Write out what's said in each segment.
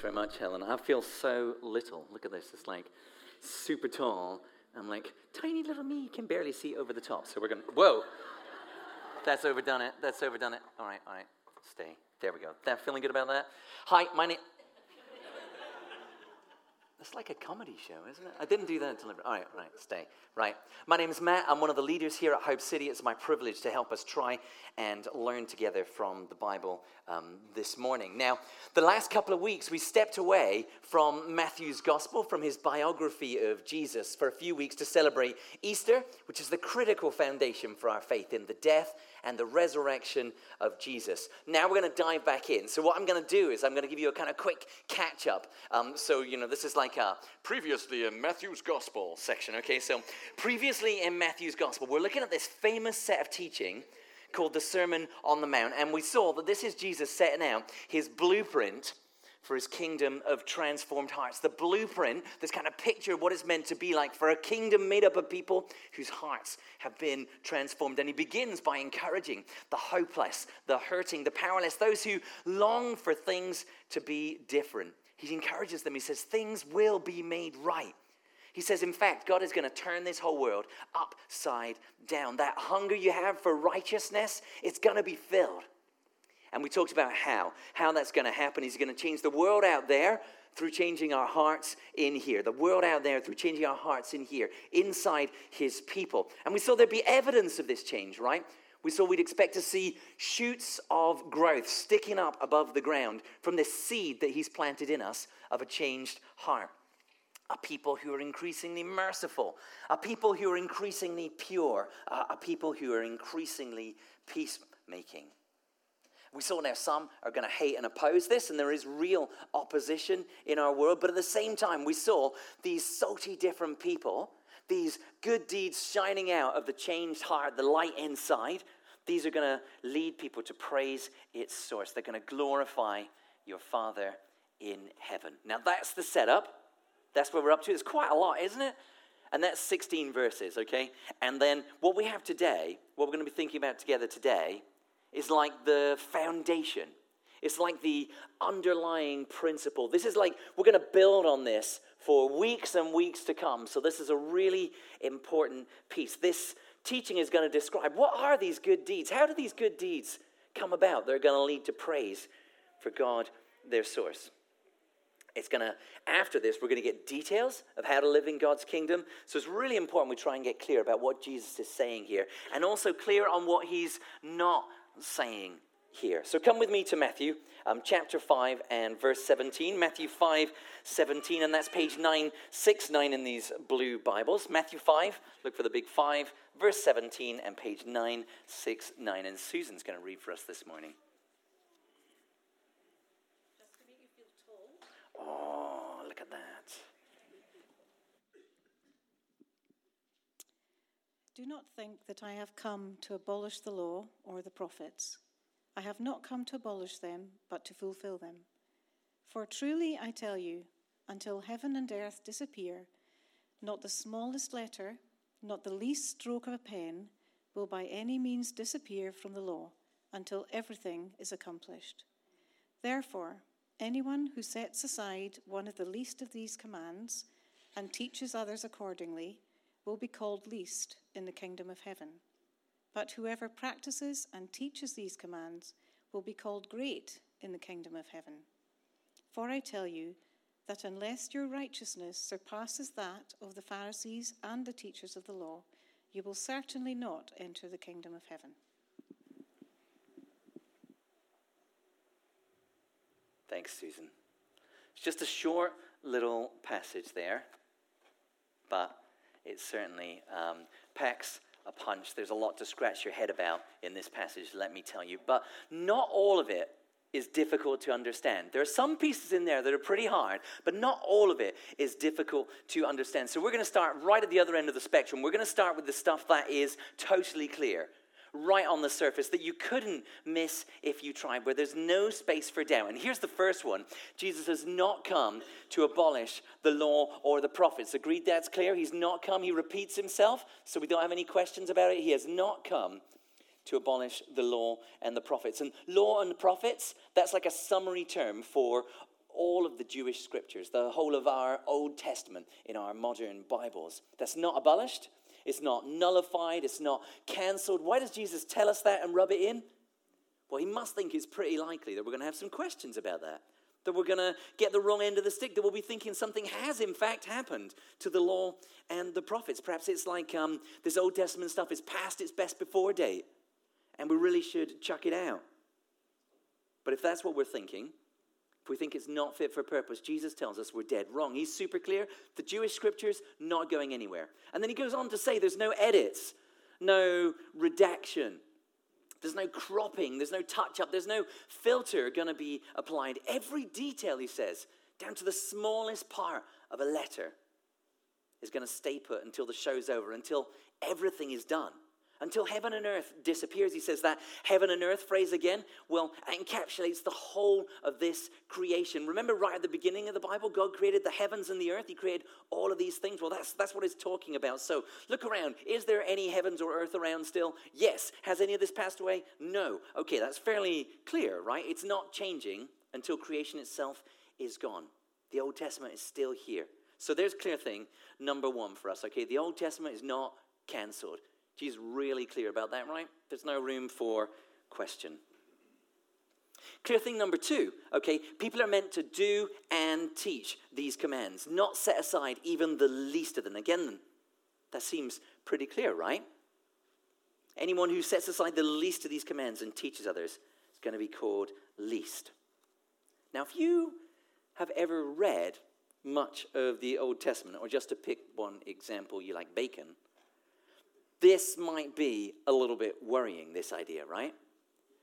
very much, Helen. I feel so little. Look at this. It's like super tall. I'm like, tiny little me can barely see over the top. So we're going to, whoa. That's overdone it. That's overdone it. All right, all right. Stay. There we go. That feeling good about that? Hi, my name. It's like a comedy show, isn't it? I didn't do that until. All right, right, stay. Right. My name is Matt. I'm one of the leaders here at Hope City. It's my privilege to help us try and learn together from the Bible um, this morning. Now, the last couple of weeks, we stepped away from Matthew's gospel, from his biography of Jesus, for a few weeks to celebrate Easter, which is the critical foundation for our faith in the death and the resurrection of Jesus. Now we're going to dive back in. So, what I'm going to do is I'm going to give you a kind of quick catch up. Um, so, you know, this is like a previously in Matthew's Gospel section. Okay, so previously in Matthew's Gospel, we're looking at this famous set of teaching called the Sermon on the Mount. And we saw that this is Jesus setting out his blueprint for his kingdom of transformed hearts. The blueprint, this kind of picture of what it's meant to be like for a kingdom made up of people whose hearts have been transformed. And he begins by encouraging the hopeless, the hurting, the powerless, those who long for things to be different. He encourages them. He says, Things will be made right. He says, in fact, God is going to turn this whole world upside down. That hunger you have for righteousness, it's going to be filled. And we talked about how, how that's going to happen. He's going to change the world out there through changing our hearts in here. The world out there through changing our hearts in here, inside his people. And we saw there'd be evidence of this change, right? We saw we'd expect to see shoots of growth sticking up above the ground from this seed that he's planted in us of a changed heart a people who are increasingly merciful, a people who are increasingly pure, a people who are increasingly peacemaking. We saw now some are going to hate and oppose this, and there is real opposition in our world. But at the same time, we saw these salty, different people, these good deeds shining out of the changed heart, the light inside. These are going to lead people to praise its source. They're going to glorify your Father in heaven. Now, that's the setup. That's where we're up to. It's quite a lot, isn't it? And that's 16 verses, okay? And then what we have today, what we're going to be thinking about together today, is like the foundation. It's like the underlying principle. This is like we're going to build on this for weeks and weeks to come. So, this is a really important piece. This teaching is going to describe what are these good deeds? How do these good deeds come about? They're going to lead to praise for God, their source. It's going to, after this, we're going to get details of how to live in God's kingdom. So it's really important we try and get clear about what Jesus is saying here and also clear on what he's not saying here. So come with me to Matthew um, chapter 5 and verse 17. Matthew 5, 17, and that's page 969 in these blue Bibles. Matthew 5, look for the big 5, verse 17, and page 969. And Susan's going to read for us this morning. Oh, look at that. Do not think that I have come to abolish the law or the prophets. I have not come to abolish them, but to fulfill them. For truly I tell you, until heaven and earth disappear, not the smallest letter, not the least stroke of a pen, will by any means disappear from the law until everything is accomplished. Therefore, Anyone who sets aside one of the least of these commands and teaches others accordingly will be called least in the kingdom of heaven. But whoever practices and teaches these commands will be called great in the kingdom of heaven. For I tell you that unless your righteousness surpasses that of the Pharisees and the teachers of the law, you will certainly not enter the kingdom of heaven. Thanks, Susan. It's just a short little passage there, but it certainly um, packs a punch. There's a lot to scratch your head about in this passage, let me tell you. But not all of it is difficult to understand. There are some pieces in there that are pretty hard, but not all of it is difficult to understand. So we're going to start right at the other end of the spectrum. We're going to start with the stuff that is totally clear right on the surface that you couldn't miss if you tried, where there's no space for doubt. And here's the first one Jesus has not come to abolish the law or the prophets. Agreed that's clear? He's not come. He repeats himself, so we don't have any questions about it. He has not come to abolish the law and the prophets. And law and prophets, that's like a summary term for all of the Jewish scriptures, the whole of our Old Testament in our modern Bibles. That's not abolished, it's not nullified, it's not cancelled. Why does Jesus tell us that and rub it in? Well, he must think it's pretty likely that we're going to have some questions about that. That we're going to get the wrong end of the stick, that we'll be thinking something has in fact happened to the law and the prophets. Perhaps it's like um, this Old Testament stuff is past its best before date, and we really should chuck it out. But if that's what we're thinking, we think it's not fit for purpose, Jesus tells us we're dead wrong. He's super clear. The Jewish scriptures not going anywhere. And then he goes on to say there's no edits, no redaction, there's no cropping, there's no touch up, there's no filter going to be applied. Every detail, he says, down to the smallest part of a letter, is going to stay put until the show's over, until everything is done. Until heaven and earth disappears. He says that heaven and earth phrase again, well, encapsulates the whole of this creation. Remember, right at the beginning of the Bible, God created the heavens and the earth. He created all of these things. Well, that's, that's what he's talking about. So look around. Is there any heavens or earth around still? Yes. Has any of this passed away? No. Okay, that's fairly clear, right? It's not changing until creation itself is gone. The Old Testament is still here. So there's clear thing number one for us. Okay, the Old Testament is not cancelled. Jesus really clear about that, right? There's no room for question. Clear thing number two, okay, people are meant to do and teach these commands, not set aside even the least of them. Again, that seems pretty clear, right? Anyone who sets aside the least of these commands and teaches others is going to be called least. Now, if you have ever read much of the Old Testament, or just to pick one example, you like bacon, this might be a little bit worrying, this idea, right?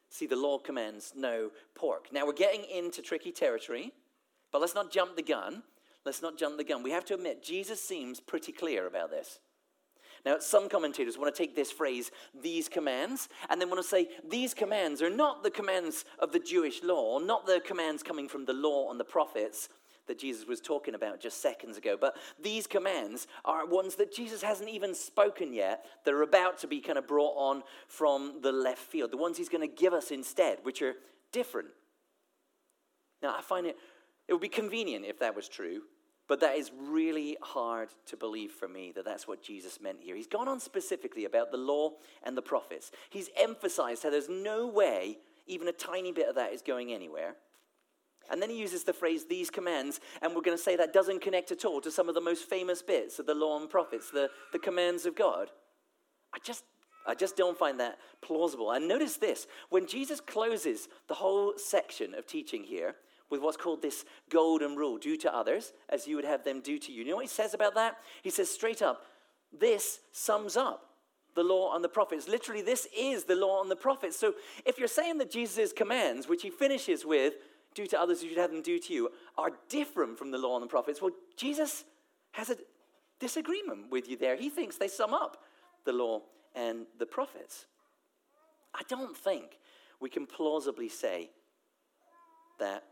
See, the law commands no pork. Now we're getting into tricky territory, but let's not jump the gun. Let's not jump the gun. We have to admit, Jesus seems pretty clear about this. Now, some commentators want to take this phrase, these commands, and then want to say these commands are not the commands of the Jewish law, not the commands coming from the law and the prophets, that Jesus was talking about just seconds ago. But these commands are ones that Jesus hasn't even spoken yet, that are about to be kind of brought on from the left field, the ones he's going to give us instead, which are different. Now, I find it, it would be convenient if that was true, but that is really hard to believe for me that that's what Jesus meant here. He's gone on specifically about the law and the prophets. He's emphasized how there's no way even a tiny bit of that is going anywhere. And then he uses the phrase, these commands, and we're going to say that doesn't connect at all to some of the most famous bits of the law and prophets, the, the commands of God. I just, I just don't find that plausible. And notice this when Jesus closes the whole section of teaching here with what's called this golden rule do to others as you would have them do to you. You know what he says about that? He says straight up, this sums up the law and the prophets. Literally, this is the law and the prophets. So if you're saying that Jesus' commands, which he finishes with, do to others as you'd have them do to you, are different from the law and the prophets. Well, Jesus has a disagreement with you there. He thinks they sum up the law and the prophets. I don't think we can plausibly say that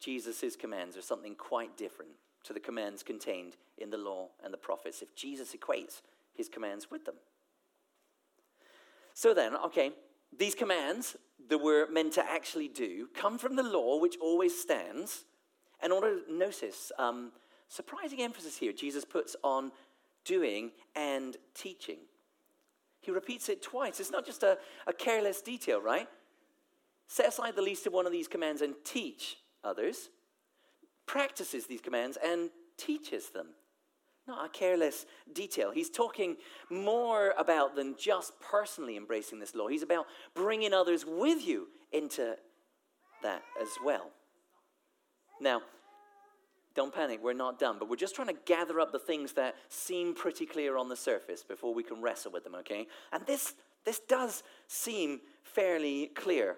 Jesus' commands are something quite different to the commands contained in the law and the prophets if Jesus equates his commands with them. So then, okay, these commands that we're meant to actually do come from the law, which always stands. And notice, um, surprising emphasis here Jesus puts on doing and teaching. He repeats it twice. It's not just a, a careless detail, right? Set aside the least of one of these commands and teach others, practices these commands and teaches them not a careless detail. He's talking more about than just personally embracing this law. He's about bringing others with you into that as well. Now, don't panic, we're not done, but we're just trying to gather up the things that seem pretty clear on the surface before we can wrestle with them, okay? And this, this does seem fairly clear.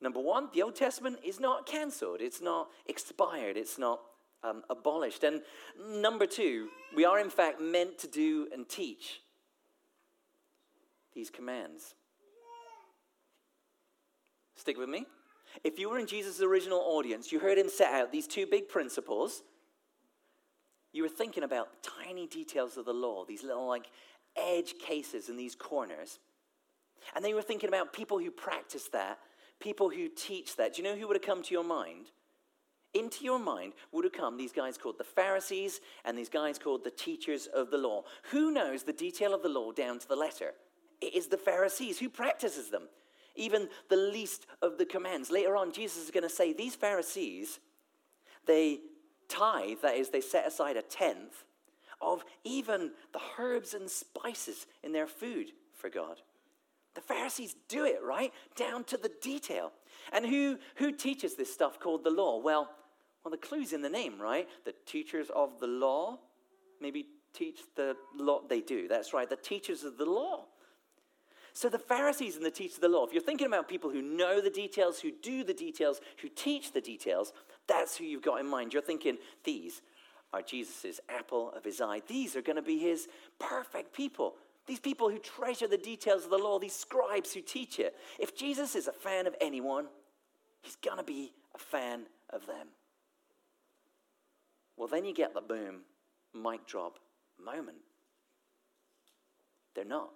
Number one, the Old Testament is not cancelled, it's not expired, it's not um, abolished. And number two, we are in fact meant to do and teach these commands. Stick with me. If you were in Jesus' original audience, you heard him set out these two big principles. You were thinking about tiny details of the law, these little like edge cases in these corners. And then you were thinking about people who practice that, people who teach that. Do you know who would have come to your mind? Into your mind would have come these guys called the Pharisees and these guys called the teachers of the law. Who knows the detail of the law down to the letter? It is the Pharisees. Who practices them? Even the least of the commands. Later on, Jesus is going to say these Pharisees, they tithe, that is, they set aside a tenth of even the herbs and spices in their food for God. The Pharisees do it, right? Down to the detail. And who, who teaches this stuff called the law? Well, well, the clue's in the name, right? The teachers of the law maybe teach the law. They do, that's right. The teachers of the law. So the Pharisees and the teachers of the law, if you're thinking about people who know the details, who do the details, who teach the details, that's who you've got in mind. You're thinking, these are Jesus' apple of his eye. These are going to be his perfect people. These people who treasure the details of the law, these scribes who teach it. If Jesus is a fan of anyone, he's going to be a fan of them. Well, then you get the boom, mic drop moment. They're not.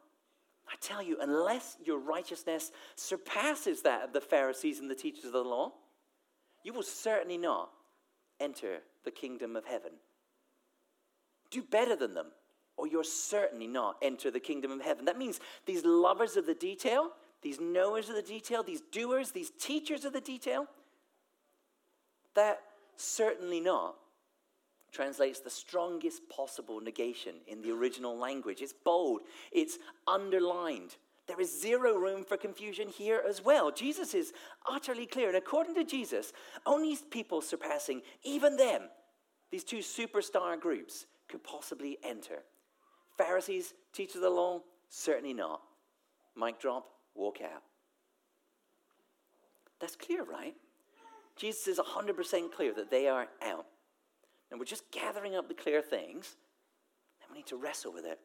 I tell you, unless your righteousness surpasses that of the Pharisees and the teachers of the law, you will certainly not enter the kingdom of heaven. Do better than them, or you're certainly not enter the kingdom of heaven. That means these lovers of the detail, these knowers of the detail, these doers, these teachers of the detail, that certainly not translates the strongest possible negation in the original language. It's bold, it's underlined. There is zero room for confusion here as well. Jesus is utterly clear. And according to Jesus, only people surpassing even them, these two superstar groups, could possibly enter. Pharisees, teachers of the law, certainly not. Mic drop, walk out. That's clear, right? Jesus is 100% clear that they are out. And we're just gathering up the clear things, and we need to wrestle with it.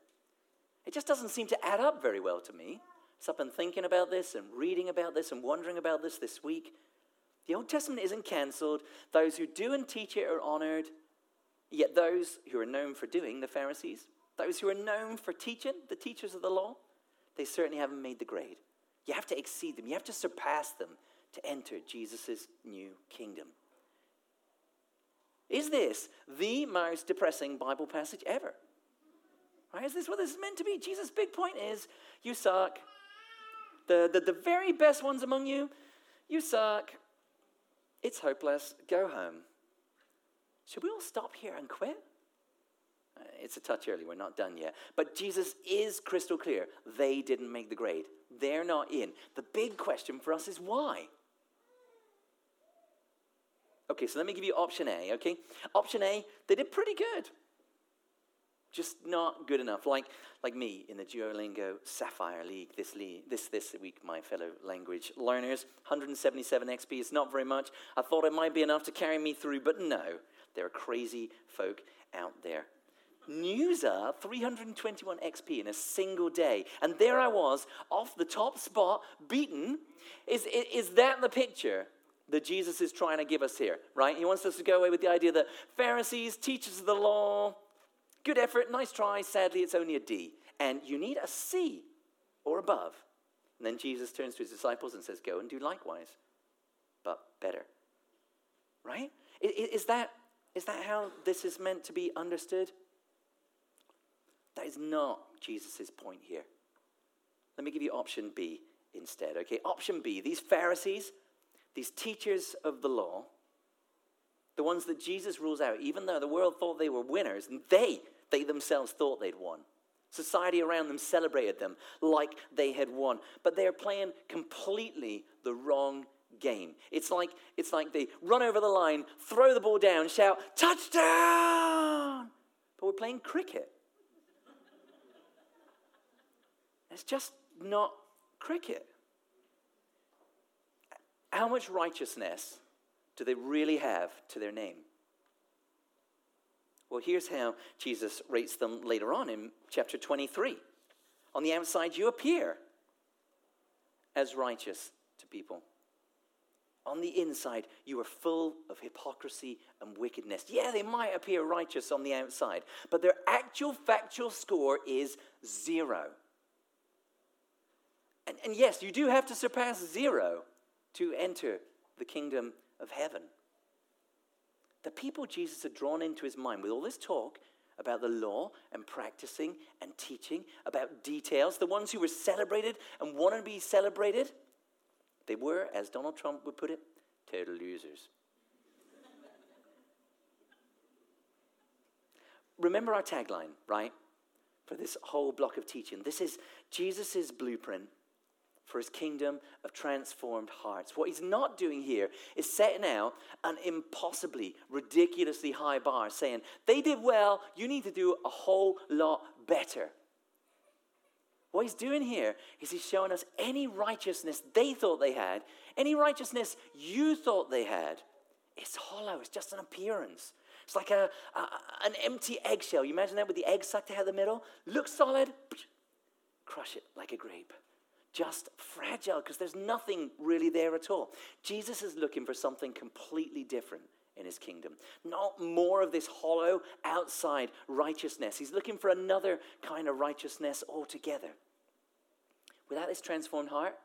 It just doesn't seem to add up very well to me. So I've been thinking about this and reading about this and wondering about this this week. The Old Testament isn't cancelled. Those who do and teach it are honored. Yet those who are known for doing, the Pharisees, those who are known for teaching, the teachers of the law, they certainly haven't made the grade. You have to exceed them, you have to surpass them to enter Jesus' new kingdom. Is this the most depressing Bible passage ever? Right? Is this what this is meant to be? Jesus' big point is you suck. The, the, the very best ones among you, you suck. It's hopeless. Go home. Should we all stop here and quit? Uh, it's a touch early. We're not done yet. But Jesus is crystal clear. They didn't make the grade, they're not in. The big question for us is why? Okay, so let me give you option A, okay? Option A, they did pretty good. Just not good enough. Like, like me in the Duolingo Sapphire League this, league, this, this week, my fellow language learners. 177 XP is not very much. I thought it might be enough to carry me through, but no. There are crazy folk out there. Newsa, 321 XP in a single day. And there I was, off the top spot, beaten. Is, is that the picture? That Jesus is trying to give us here, right? He wants us to go away with the idea that Pharisees, teachers of the law, good effort, nice try, sadly it's only a D. And you need a C or above. And then Jesus turns to his disciples and says, Go and do likewise, but better. Right? Is that, is that how this is meant to be understood? That is not Jesus' point here. Let me give you option B instead, okay? Option B, these Pharisees, these teachers of the law, the ones that Jesus rules out, even though the world thought they were winners, and they, they themselves thought they'd won. Society around them celebrated them like they had won. But they're playing completely the wrong game. It's like, it's like they run over the line, throw the ball down, shout, touchdown! But we're playing cricket. It's just not cricket. How much righteousness do they really have to their name? Well, here's how Jesus rates them later on in chapter 23. On the outside, you appear as righteous to people. On the inside, you are full of hypocrisy and wickedness. Yeah, they might appear righteous on the outside, but their actual factual score is zero. And, and yes, you do have to surpass zero to enter the kingdom of heaven. The people Jesus had drawn into his mind with all this talk about the law and practicing and teaching, about details, the ones who were celebrated and wanted to be celebrated, they were, as Donald Trump would put it, total losers. Remember our tagline, right? For this whole block of teaching. This is Jesus' blueprint for his kingdom of transformed hearts. What he's not doing here is setting out an impossibly, ridiculously high bar, saying, they did well, you need to do a whole lot better. What he's doing here is he's showing us any righteousness they thought they had, any righteousness you thought they had, it's hollow, it's just an appearance. It's like a, a an empty eggshell. You imagine that with the egg sucked out of the middle? Looks solid, crush it like a grape just fragile because there's nothing really there at all. Jesus is looking for something completely different in his kingdom. Not more of this hollow outside righteousness. He's looking for another kind of righteousness altogether. Without this transformed heart,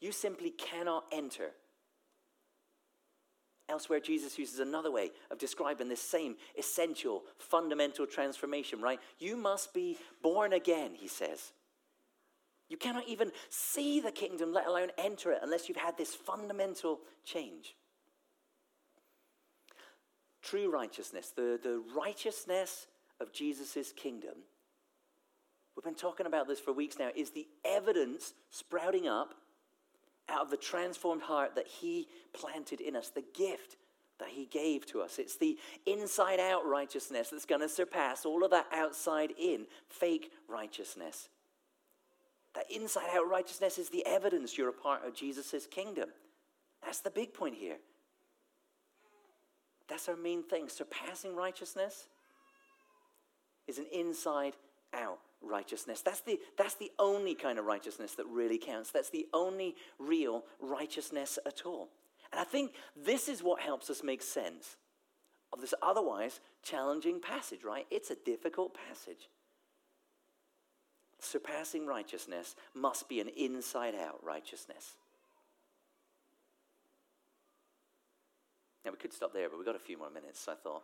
you simply cannot enter. Elsewhere, Jesus uses another way of describing this same essential, fundamental transformation, right? You must be born again, he says. You cannot even see the kingdom, let alone enter it, unless you've had this fundamental change. True righteousness, the, the righteousness of Jesus' kingdom, we've been talking about this for weeks now, is the evidence sprouting up out of the transformed heart that He planted in us, the gift that He gave to us. It's the inside out righteousness that's going to surpass all of that outside in fake righteousness. That inside out righteousness is the evidence you're a part of Jesus' kingdom. That's the big point here. That's our main thing. Surpassing righteousness is an inside out righteousness. That's the, that's the only kind of righteousness that really counts. That's the only real righteousness at all. And I think this is what helps us make sense of this otherwise challenging passage, right? It's a difficult passage surpassing righteousness must be an inside out righteousness. Now, we could stop there, but we've got a few more minutes, so I thought,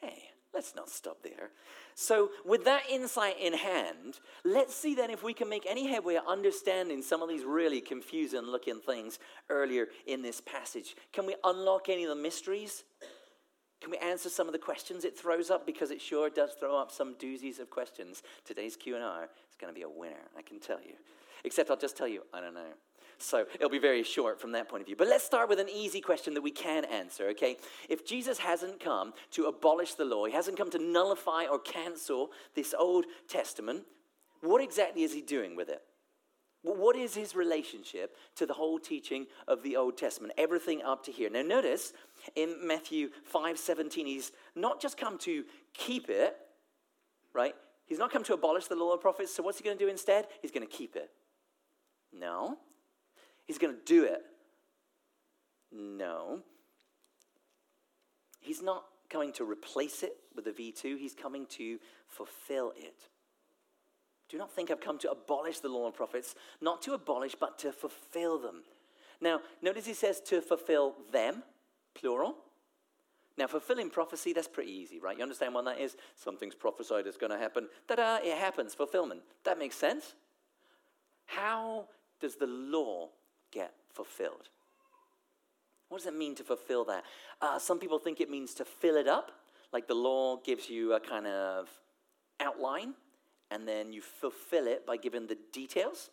hey, let's not stop there. So, with that insight in hand, let's see then if we can make any headway understanding some of these really confusing looking things earlier in this passage. Can we unlock any of the mysteries? Can we answer some of the questions it throws up? Because it sure does throw up some doozies of questions. Today's Q&R is going to be a winner, I can tell you. Except I'll just tell you, I don't know. So it'll be very short from that point of view. But let's start with an easy question that we can answer, okay? If Jesus hasn't come to abolish the law, he hasn't come to nullify or cancel this Old Testament, what exactly is he doing with it? What is his relationship to the whole teaching of the Old Testament? Everything up to here. Now, notice in Matthew 5 17, he's not just come to keep it, right? He's not come to abolish the law of prophets. So, what's he going to do instead? He's going to keep it. No. He's going to do it. No. He's not coming to replace it with a V2, he's coming to fulfill it. Do not think I've come to abolish the law and prophets, not to abolish, but to fulfill them. Now, notice he says to fulfill them, plural. Now, fulfilling prophecy, that's pretty easy, right? You understand what that is? Something's prophesied is going to happen. Ta da, it happens, fulfillment. That makes sense. How does the law get fulfilled? What does it mean to fulfill that? Uh, some people think it means to fill it up, like the law gives you a kind of outline and then you fulfill it by giving the details.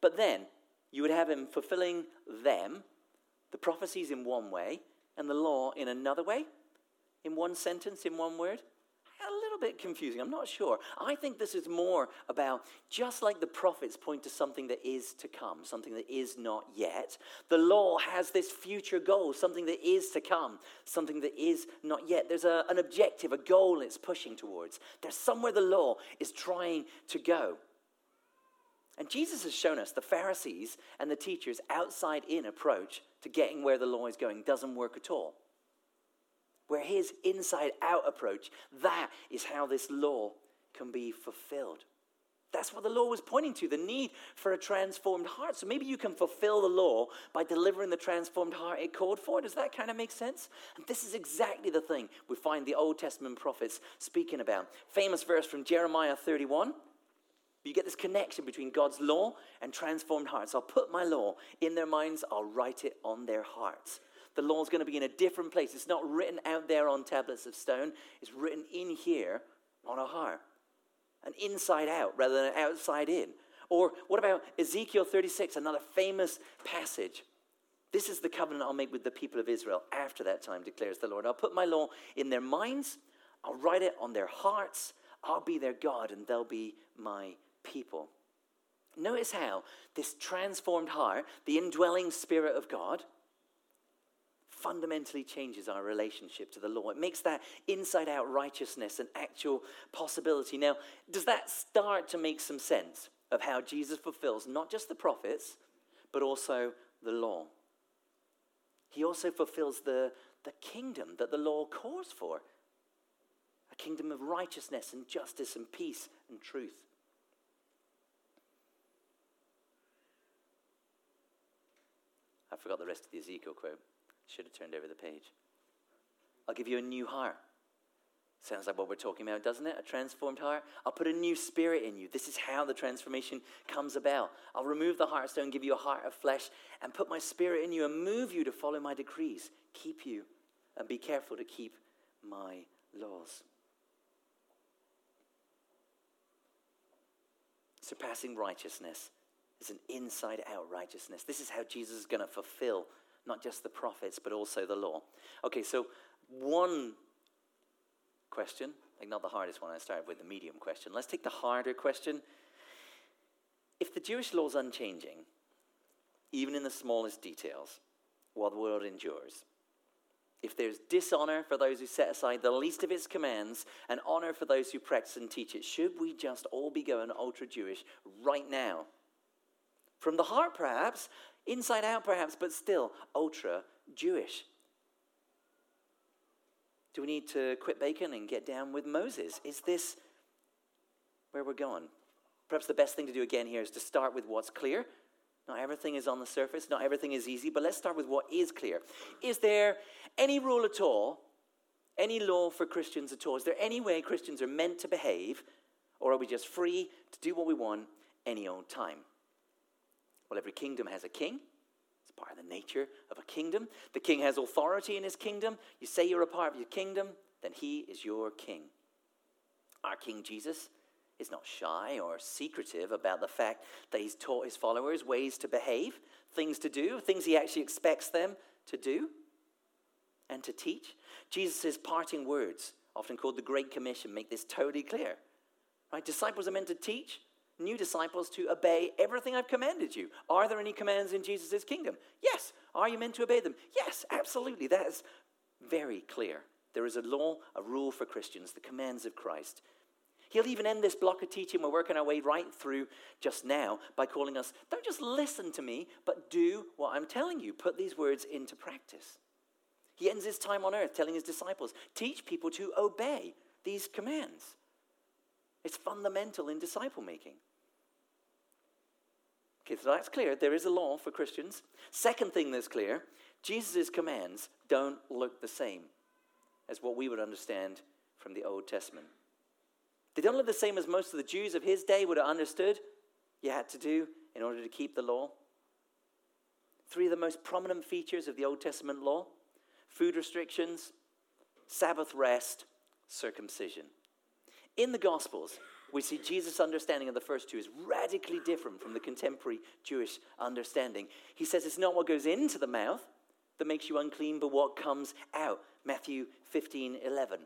But then you would have him fulfilling them, the prophecies in one way, and the law in another way, in one sentence, in one word a little bit confusing. I'm not sure. I think this is more about just like the prophets point to something that is to come, something that is not yet. The law has this future goal, something that is to come, something that is not yet. There's a, an objective, a goal it's pushing towards. There's somewhere the law is trying to go. And Jesus has shown us the Pharisees and the teachers' outside in approach to getting where the law is going doesn't work at all where his inside out approach, that is how this law can be fulfilled. That's what the law was pointing to the need for a transformed heart. So maybe you can fulfill the law by delivering the transformed heart it called for. Does that kind of make sense? And this is exactly the thing we find the Old Testament prophets speaking about. Famous verse from Jeremiah 31. You get this connection between God's law and transformed hearts. I'll put my law in their minds, I'll write it on their hearts. The law is going to be in a different place. It's not written out there on tablets of stone, it's written in here on a heart an inside out rather than an outside in. Or what about Ezekiel 36, another famous passage? This is the covenant I'll make with the people of Israel after that time, declares the Lord. I'll put my law in their minds, I'll write it on their hearts, I'll be their God, and they'll be my people. Notice how this transformed heart, the indwelling spirit of God, fundamentally changes our relationship to the law. It makes that inside out righteousness an actual possibility. Now, does that start to make some sense of how Jesus fulfills not just the prophets, but also the law? He also fulfills the, the kingdom that the law calls for a kingdom of righteousness and justice and peace and truth. Forgot the rest of the Ezekiel quote. Should have turned over the page. I'll give you a new heart. Sounds like what we're talking about, doesn't it? A transformed heart. I'll put a new spirit in you. This is how the transformation comes about. I'll remove the heart stone, give you a heart of flesh, and put my spirit in you and move you to follow my decrees. Keep you and be careful to keep my laws. Surpassing righteousness is an inside out righteousness. This is how Jesus is going to fulfill not just the prophets, but also the law. Okay, so one question, like not the hardest one, I started with the medium question. Let's take the harder question. If the Jewish law is unchanging, even in the smallest details, while the world endures, if there's dishonor for those who set aside the least of its commands and honor for those who practice and teach it, should we just all be going ultra Jewish right now? From the heart, perhaps, inside out perhaps, but still ultra Jewish. Do we need to quit bacon and get down with Moses? Is this where we're going? Perhaps the best thing to do again here is to start with what's clear. Not everything is on the surface, not everything is easy, but let's start with what is clear. Is there any rule at all, any law for Christians at all? Is there any way Christians are meant to behave, or are we just free to do what we want any old time? Well, every kingdom has a king. It's part of the nature of a kingdom. The king has authority in his kingdom. You say you're a part of your kingdom, then he is your king. Our King Jesus is not shy or secretive about the fact that he's taught his followers ways to behave, things to do, things he actually expects them to do and to teach. Jesus' parting words, often called the Great Commission, make this totally clear. Right? Disciples are meant to teach, new disciples to obey everything I've commanded you. Are there any commands in Jesus' kingdom? Yes. Are you meant to obey them? Yes, absolutely. That is very clear. There is a law, a rule for Christians, the commands of Christ. He'll even end this block of teaching we're working our way right through just now by calling us, don't just listen to me, but do what I'm telling you. Put these words into practice. He ends his time on earth telling his disciples, teach people to obey these commands. It's fundamental in disciple making. Okay, so that's clear. There is a law for Christians. Second thing that's clear Jesus' commands don't look the same as what we would understand from the Old Testament. They don't look the same as most of the Jews of his day would have understood you had to do in order to keep the law. Three of the most prominent features of the Old Testament law food restrictions, Sabbath rest, circumcision. In the Gospels, we see Jesus' understanding of the first two is radically different from the contemporary Jewish understanding. He says it's not what goes into the mouth that makes you unclean, but what comes out. Matthew 15 11.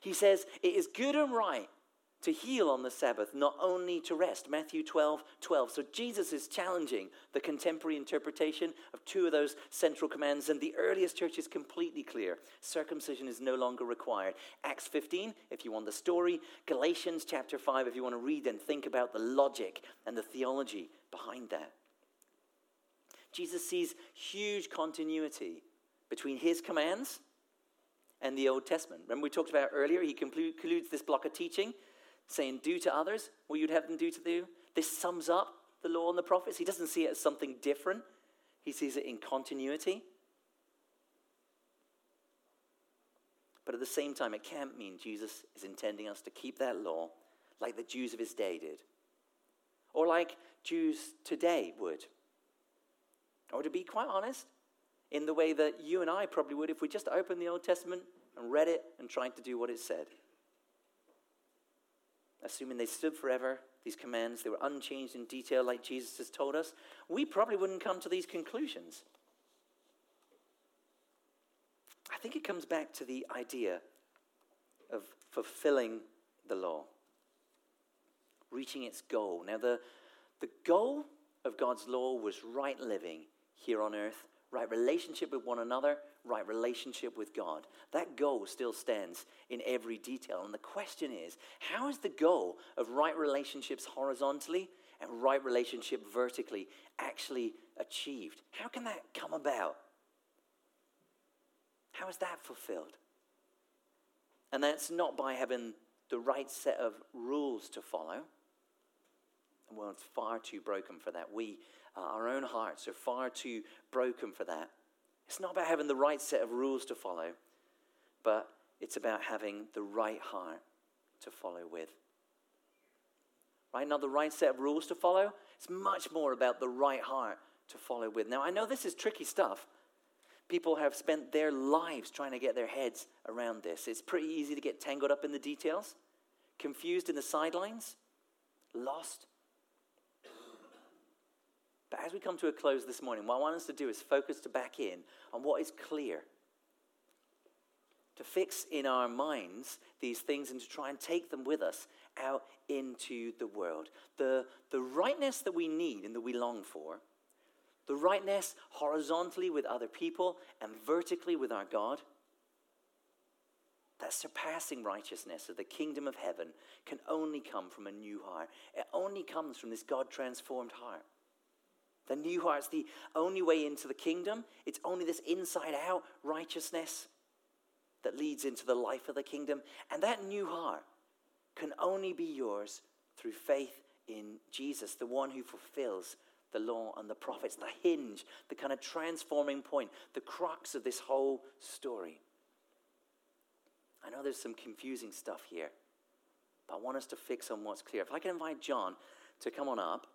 He says it is good and right to heal on the Sabbath, not only to rest. Matthew 12, 12. So Jesus is challenging the contemporary interpretation of two of those central commands, and the earliest church is completely clear. Circumcision is no longer required. Acts 15, if you want the story, Galatians chapter 5, if you want to read and think about the logic and the theology behind that. Jesus sees huge continuity between his commands and the Old Testament. Remember, we talked about earlier, he concludes this block of teaching saying, Do to others what you'd have them do to you. This sums up the law and the prophets. He doesn't see it as something different, he sees it in continuity. But at the same time, it can't mean Jesus is intending us to keep that law like the Jews of his day did, or like Jews today would. Or to be quite honest, in the way that you and I probably would if we just opened the Old Testament and read it and tried to do what it said. Assuming they stood forever, these commands, they were unchanged in detail like Jesus has told us, we probably wouldn't come to these conclusions. I think it comes back to the idea of fulfilling the law, reaching its goal. Now, the, the goal of God's law was right living here on earth, right relationship with one another, right relationship with God. That goal still stands in every detail. And the question is how is the goal of right relationships horizontally and right relationship vertically actually achieved? How can that come about? How is that fulfilled? And that's not by having the right set of rules to follow. The world's far too broken for that. We, uh, our own hearts, are far too broken for that. It's not about having the right set of rules to follow, but it's about having the right heart to follow with. Right? Not the right set of rules to follow. It's much more about the right heart to follow with. Now, I know this is tricky stuff. People have spent their lives trying to get their heads around this. It's pretty easy to get tangled up in the details, confused in the sidelines, lost. But as we come to a close this morning, what I want us to do is focus to back in on what is clear. To fix in our minds these things and to try and take them with us out into the world. The, the rightness that we need and that we long for the rightness horizontally with other people and vertically with our God. That surpassing righteousness of the kingdom of heaven can only come from a new heart. It only comes from this God transformed heart. The new heart is the only way into the kingdom. It's only this inside out righteousness that leads into the life of the kingdom. And that new heart can only be yours through faith in Jesus, the one who fulfills the law and the prophets, the hinge, the kind of transforming point, the crux of this whole story. I know there's some confusing stuff here, but I want us to fix on what's clear. If I can invite John to come on up,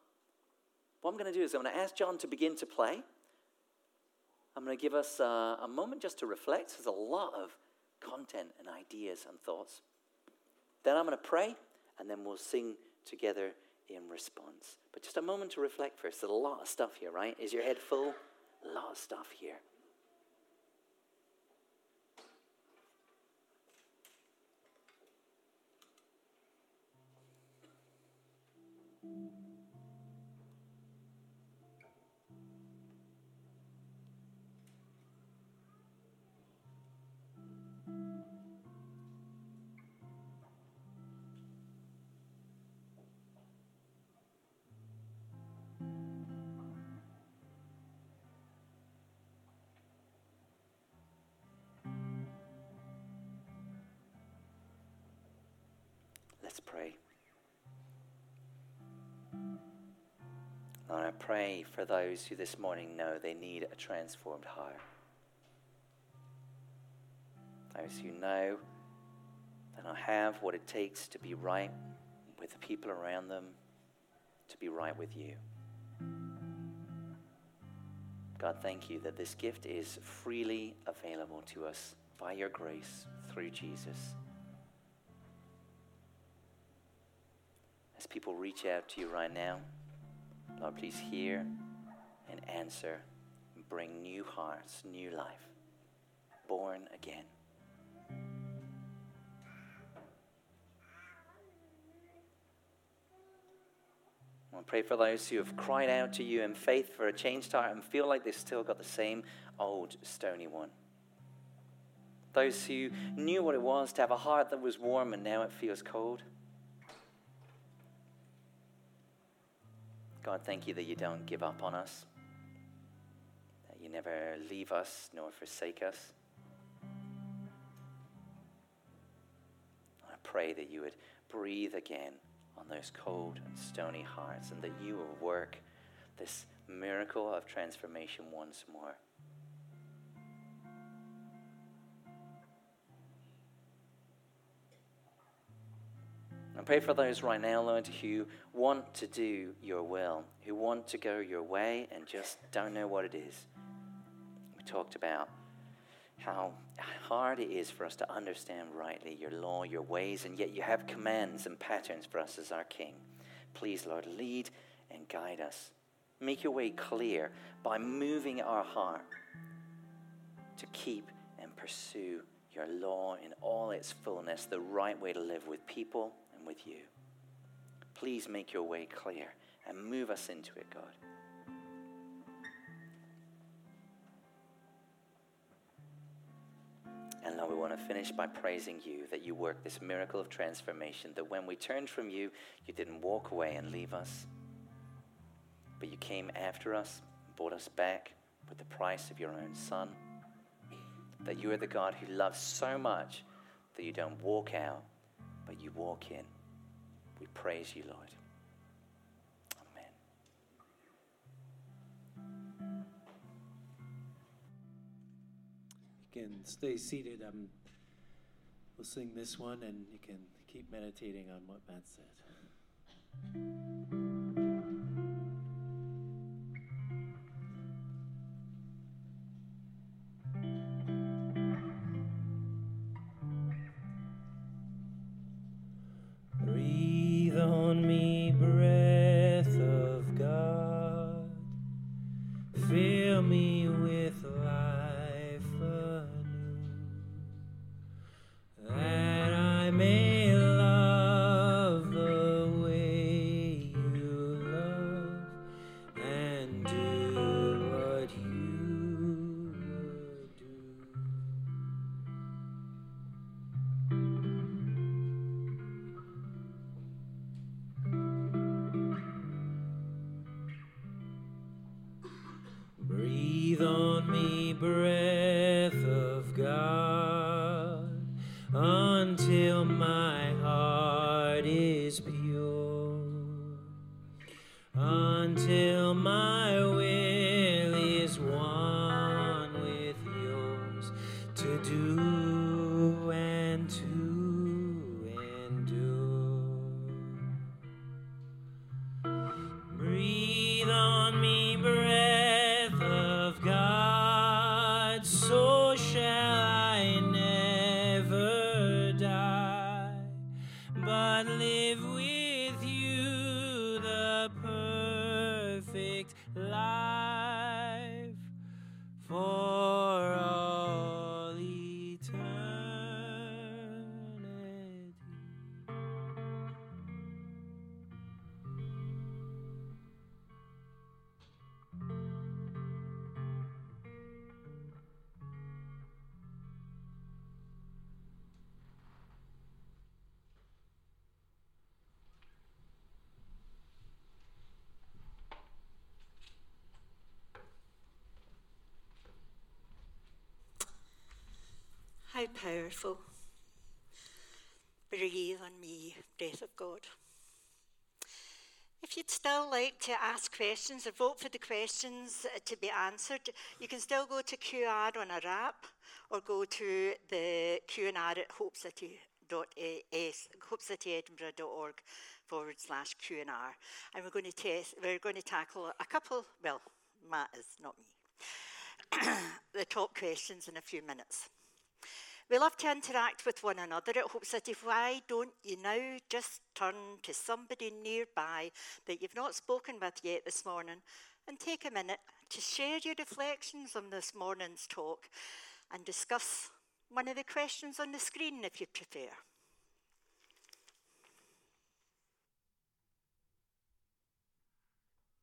what I'm going to do is I'm going to ask John to begin to play. I'm going to give us uh, a moment just to reflect. There's a lot of content and ideas and thoughts. Then I'm going to pray, and then we'll sing together in response. But just a moment to reflect first. There's a lot of stuff here, right? Is your head full? A lot of stuff here. Let's pray. Lord, I pray for those who this morning know they need a transformed heart. Those who know that I have what it takes to be right with the people around them, to be right with you. God, thank you that this gift is freely available to us by your grace through Jesus. People reach out to you right now, Lord, please hear and answer and bring new hearts, new life, born again. I pray for those who have cried out to you in faith for a changed heart and feel like they've still got the same old stony one. Those who knew what it was to have a heart that was warm and now it feels cold. God, thank you that you don't give up on us, that you never leave us nor forsake us. I pray that you would breathe again on those cold and stony hearts and that you will work this miracle of transformation once more. I pray for those right now, Lord, who want to do your will, who want to go your way and just don't know what it is. We talked about how hard it is for us to understand rightly your law, your ways, and yet you have commands and patterns for us as our King. Please, Lord, lead and guide us. Make your way clear by moving our heart to keep and pursue your law in all its fullness, the right way to live with people with you. Please make your way clear and move us into it, God. And Lord, we want to finish by praising you that you work this miracle of transformation, that when we turned from you, you didn't walk away and leave us, but you came after us, brought us back with the price of your own Son. That you are the God who loves so much that you don't walk out, but you walk in. We praise you, Lord. Amen. You can stay seated. Um, we'll sing this one and you can keep meditating on what Matt said. How powerful. Breathe on me, breath of God. If you'd still like to ask questions or vote for the questions to be answered, you can still go to QR on our app or go to the QR at hopecityedinburgh.org forward slash Q&R. And we're going to test, we're going to tackle a couple, well, Matt is not me, the top questions in a few minutes. We love to interact with one another at Hope City. Why don't you now just turn to somebody nearby that you've not spoken with yet this morning and take a minute to share your reflections on this morning's talk and discuss one of the questions on the screen if you prefer.